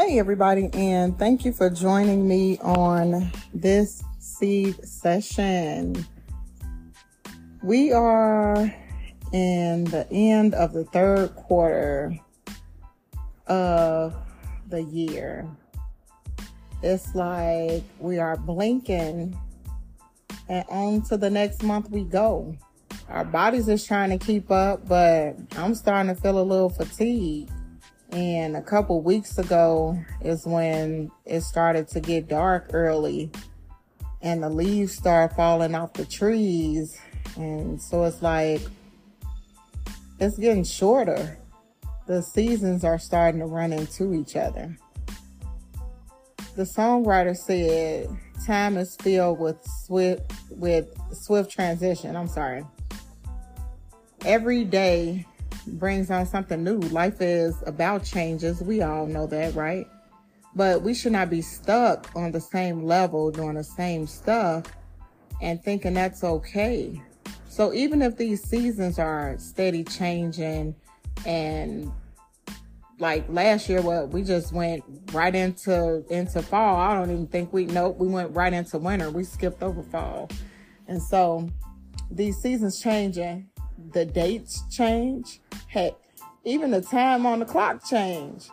Hey, everybody, and thank you for joining me on this seed session. We are in the end of the third quarter of the year. It's like we are blinking and on to the next month we go. Our bodies is trying to keep up, but I'm starting to feel a little fatigued. And a couple weeks ago is when it started to get dark early and the leaves start falling off the trees. And so it's like, it's getting shorter. The seasons are starting to run into each other. The songwriter said, time is filled with swift, with swift transition. I'm sorry. Every day brings on something new. Life is about changes. We all know that, right? But we should not be stuck on the same level doing the same stuff and thinking that's okay. So even if these seasons are steady changing and like last year what we just went right into into fall. I don't even think we nope, we went right into winter. We skipped over fall. And so these seasons changing the dates change. Heck, even the time on the clock change.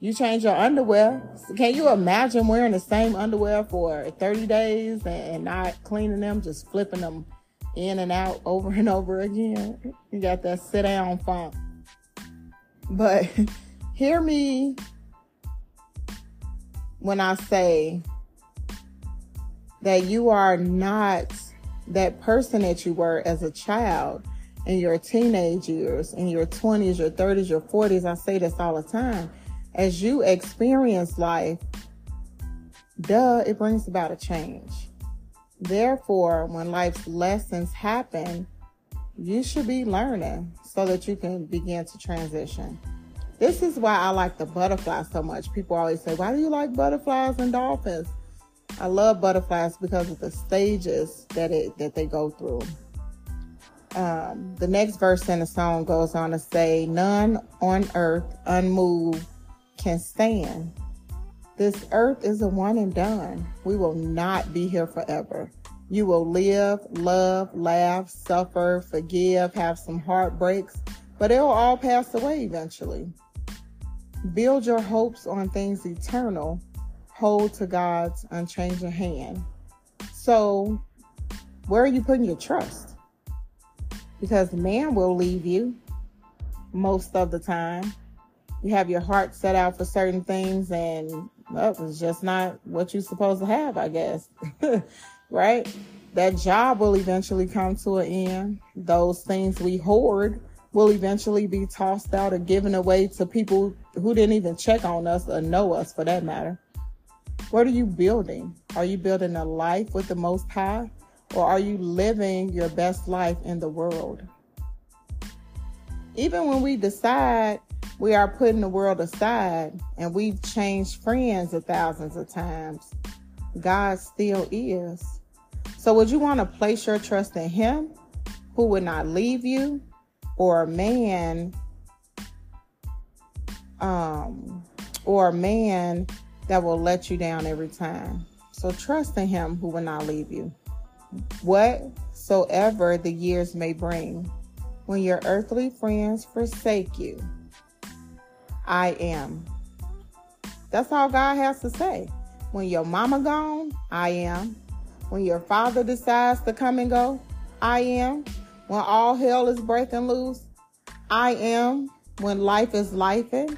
You change your underwear. Can you imagine wearing the same underwear for 30 days and not cleaning them, just flipping them in and out over and over again? You got that sit down funk. But hear me when I say that you are not that person that you were as a child in your teenage years, in your 20s, your 30s, your 40s. I say this all the time. As you experience life, duh, it brings about a change. Therefore, when life's lessons happen, you should be learning so that you can begin to transition. This is why I like the butterflies so much. People always say, Why do you like butterflies and dolphins? I love butterflies because of the stages that it that they go through um, the next verse in the song goes on to say, None on earth unmoved can stand. This earth is a one and done. We will not be here forever. You will live, love, laugh, suffer, forgive, have some heartbreaks, but it'll all pass away eventually. Build your hopes on things eternal. Hold to God's unchanging hand. So, where are you putting your trust? Because man will leave you most of the time. You have your heart set out for certain things, and well, it's just not what you're supposed to have, I guess. right? That job will eventually come to an end. Those things we hoard will eventually be tossed out or given away to people who didn't even check on us or know us for that matter. What are you building? Are you building a life with the Most High? Or are you living your best life in the world? Even when we decide we are putting the world aside and we've changed friends a thousands of times, God still is. So, would you want to place your trust in Him who would not leave you or a man? Um, or a man that will let you down every time. So trust in him who will not leave you whatsoever the years may bring. When your earthly friends forsake you, I am. That's all God has to say. When your mama gone, I am. When your father decides to come and go, I am. When all hell is breaking loose, I am. When life is lifing,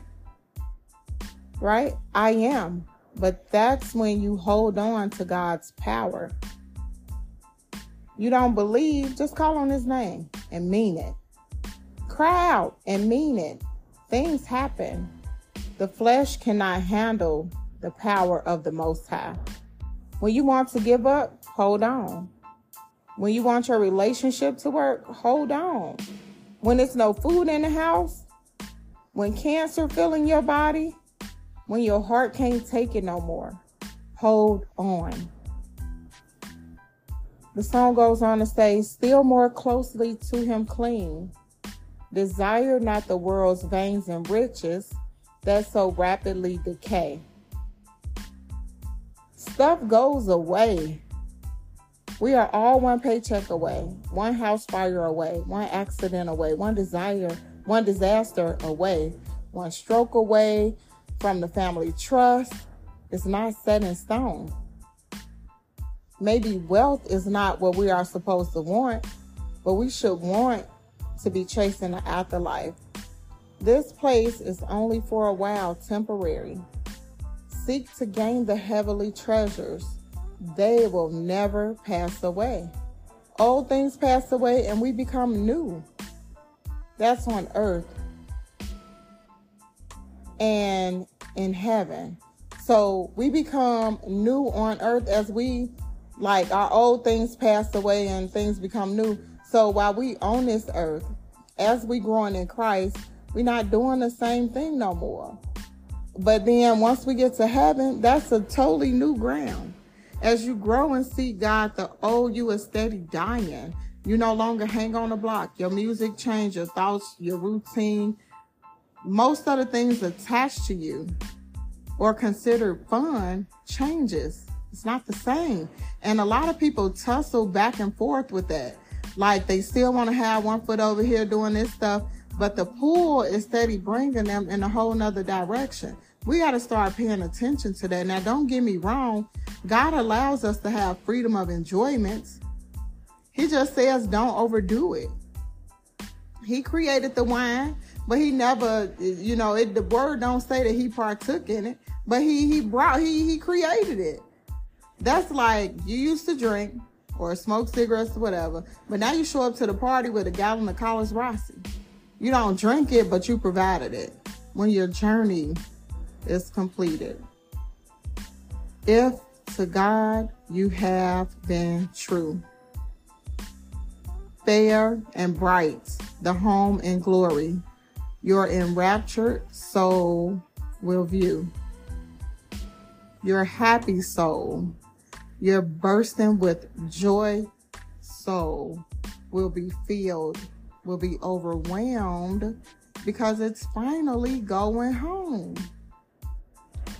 right? I am. But that's when you hold on to God's power you don't believe, just call on his name and mean it. Cry out and mean it. Things happen. The flesh cannot handle the power of the Most High. When you want to give up, hold on. When you want your relationship to work, hold on. When there's no food in the house, when cancer filling your body, when your heart can't take it no more, hold on. The song goes on to say, Still more closely to him cling. Desire not the world's veins and riches that so rapidly decay. stuff goes away. We are all one paycheck away, one house fire away, one accident away, one desire, one disaster away, one stroke away from the family trust. It's not set in stone. Maybe wealth is not what we are supposed to want, but we should want to be chasing the afterlife. This place is only for a while, temporary. Seek to gain the heavenly treasures. They will never pass away. Old things pass away and we become new. That's on earth and in heaven. So we become new on earth as we, like, our old things pass away and things become new. So while we on this earth, as we growing in Christ, we're not doing the same thing no more. But then once we get to heaven, that's a totally new ground. As you grow and see God, the old you is steady dying. You no longer hang on the block. Your music change, your thoughts, your routine. Most of the things attached to you or considered fun changes. It's not the same. And a lot of people tussle back and forth with that. Like they still want to have one foot over here doing this stuff, but the pull is steady bringing them in a whole nother direction. We got to start paying attention to that. Now, don't get me wrong. God allows us to have freedom of enjoyment. He just says don't overdo it. He created the wine, but he never, you know, it, the word don't say that he partook in it, but he he brought he he created it. That's like you used to drink, or smoke cigarettes or whatever. But now you show up to the party with a gallon of Carlos Rossi. You don't drink it, but you provided it when your journey is completed. If to God you have been true, fair and bright, the home and glory, your enraptured soul will view. Your happy soul your bursting with joy soul will be filled, will be overwhelmed because it's finally going home.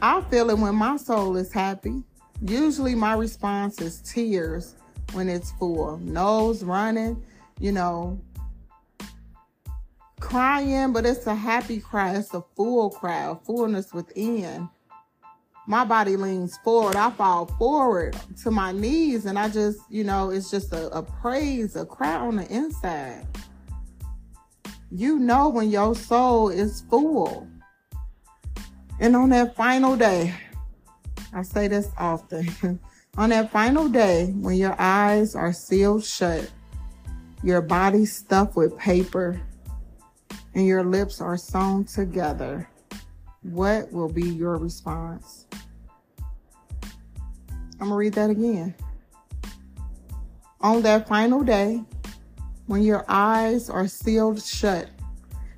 I feel it when my soul is happy. Usually my response is tears when it's full, nose running, you know, crying, but it's a happy cry. It's a full cry, a fullness within my body leans forward. I fall forward to my knees and I just, you know, it's just a, a praise, a cry on the inside. You know when your soul is full. And on that final day, I say this often. on that final day, when your eyes are sealed shut, your body stuffed with paper, and your lips are sewn together, what will be your response? I'm going to read that again. On that final day, when your eyes are sealed shut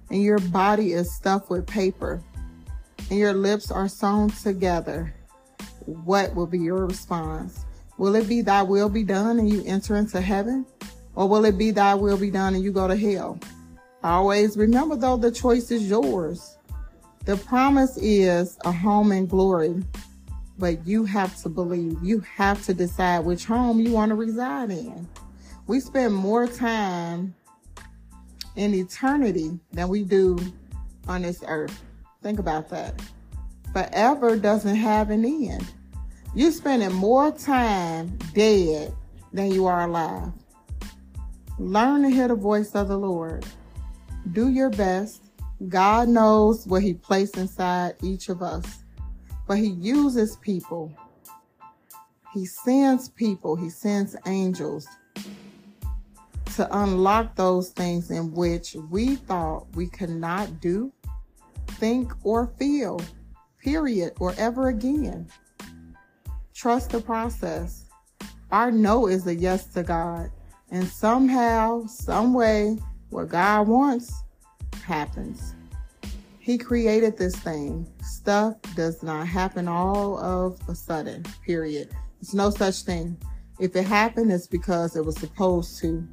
and your body is stuffed with paper and your lips are sewn together, what will be your response? Will it be thy will be done and you enter into heaven? Or will it be thy will be done and you go to hell? Always remember though, the choice is yours. The promise is a home in glory but you have to believe. You have to decide which home you want to reside in. We spend more time in eternity than we do on this earth. Think about that. Forever doesn't have an end. You're spending more time dead than you are alive. Learn to hear the voice of the Lord. Do your best. God knows what He placed inside each of us. But he uses people. He sends people. He sends angels to unlock those things in which we thought we could not do, think, or feel, period, or ever again. Trust the process. Our no is a yes to God. And somehow, some way, what God wants happens. He created this thing. Stuff does not happen all of a sudden, period. It's no such thing. If it happened, it's because it was supposed to.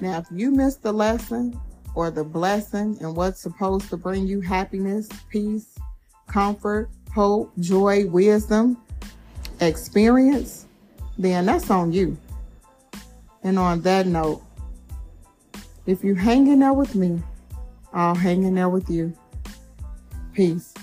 Now, if you miss the lesson or the blessing and what's supposed to bring you happiness, peace, comfort, hope, joy, wisdom, experience, then that's on you. And on that note, if you hang in there with me, I'll hang in there with you. Peace.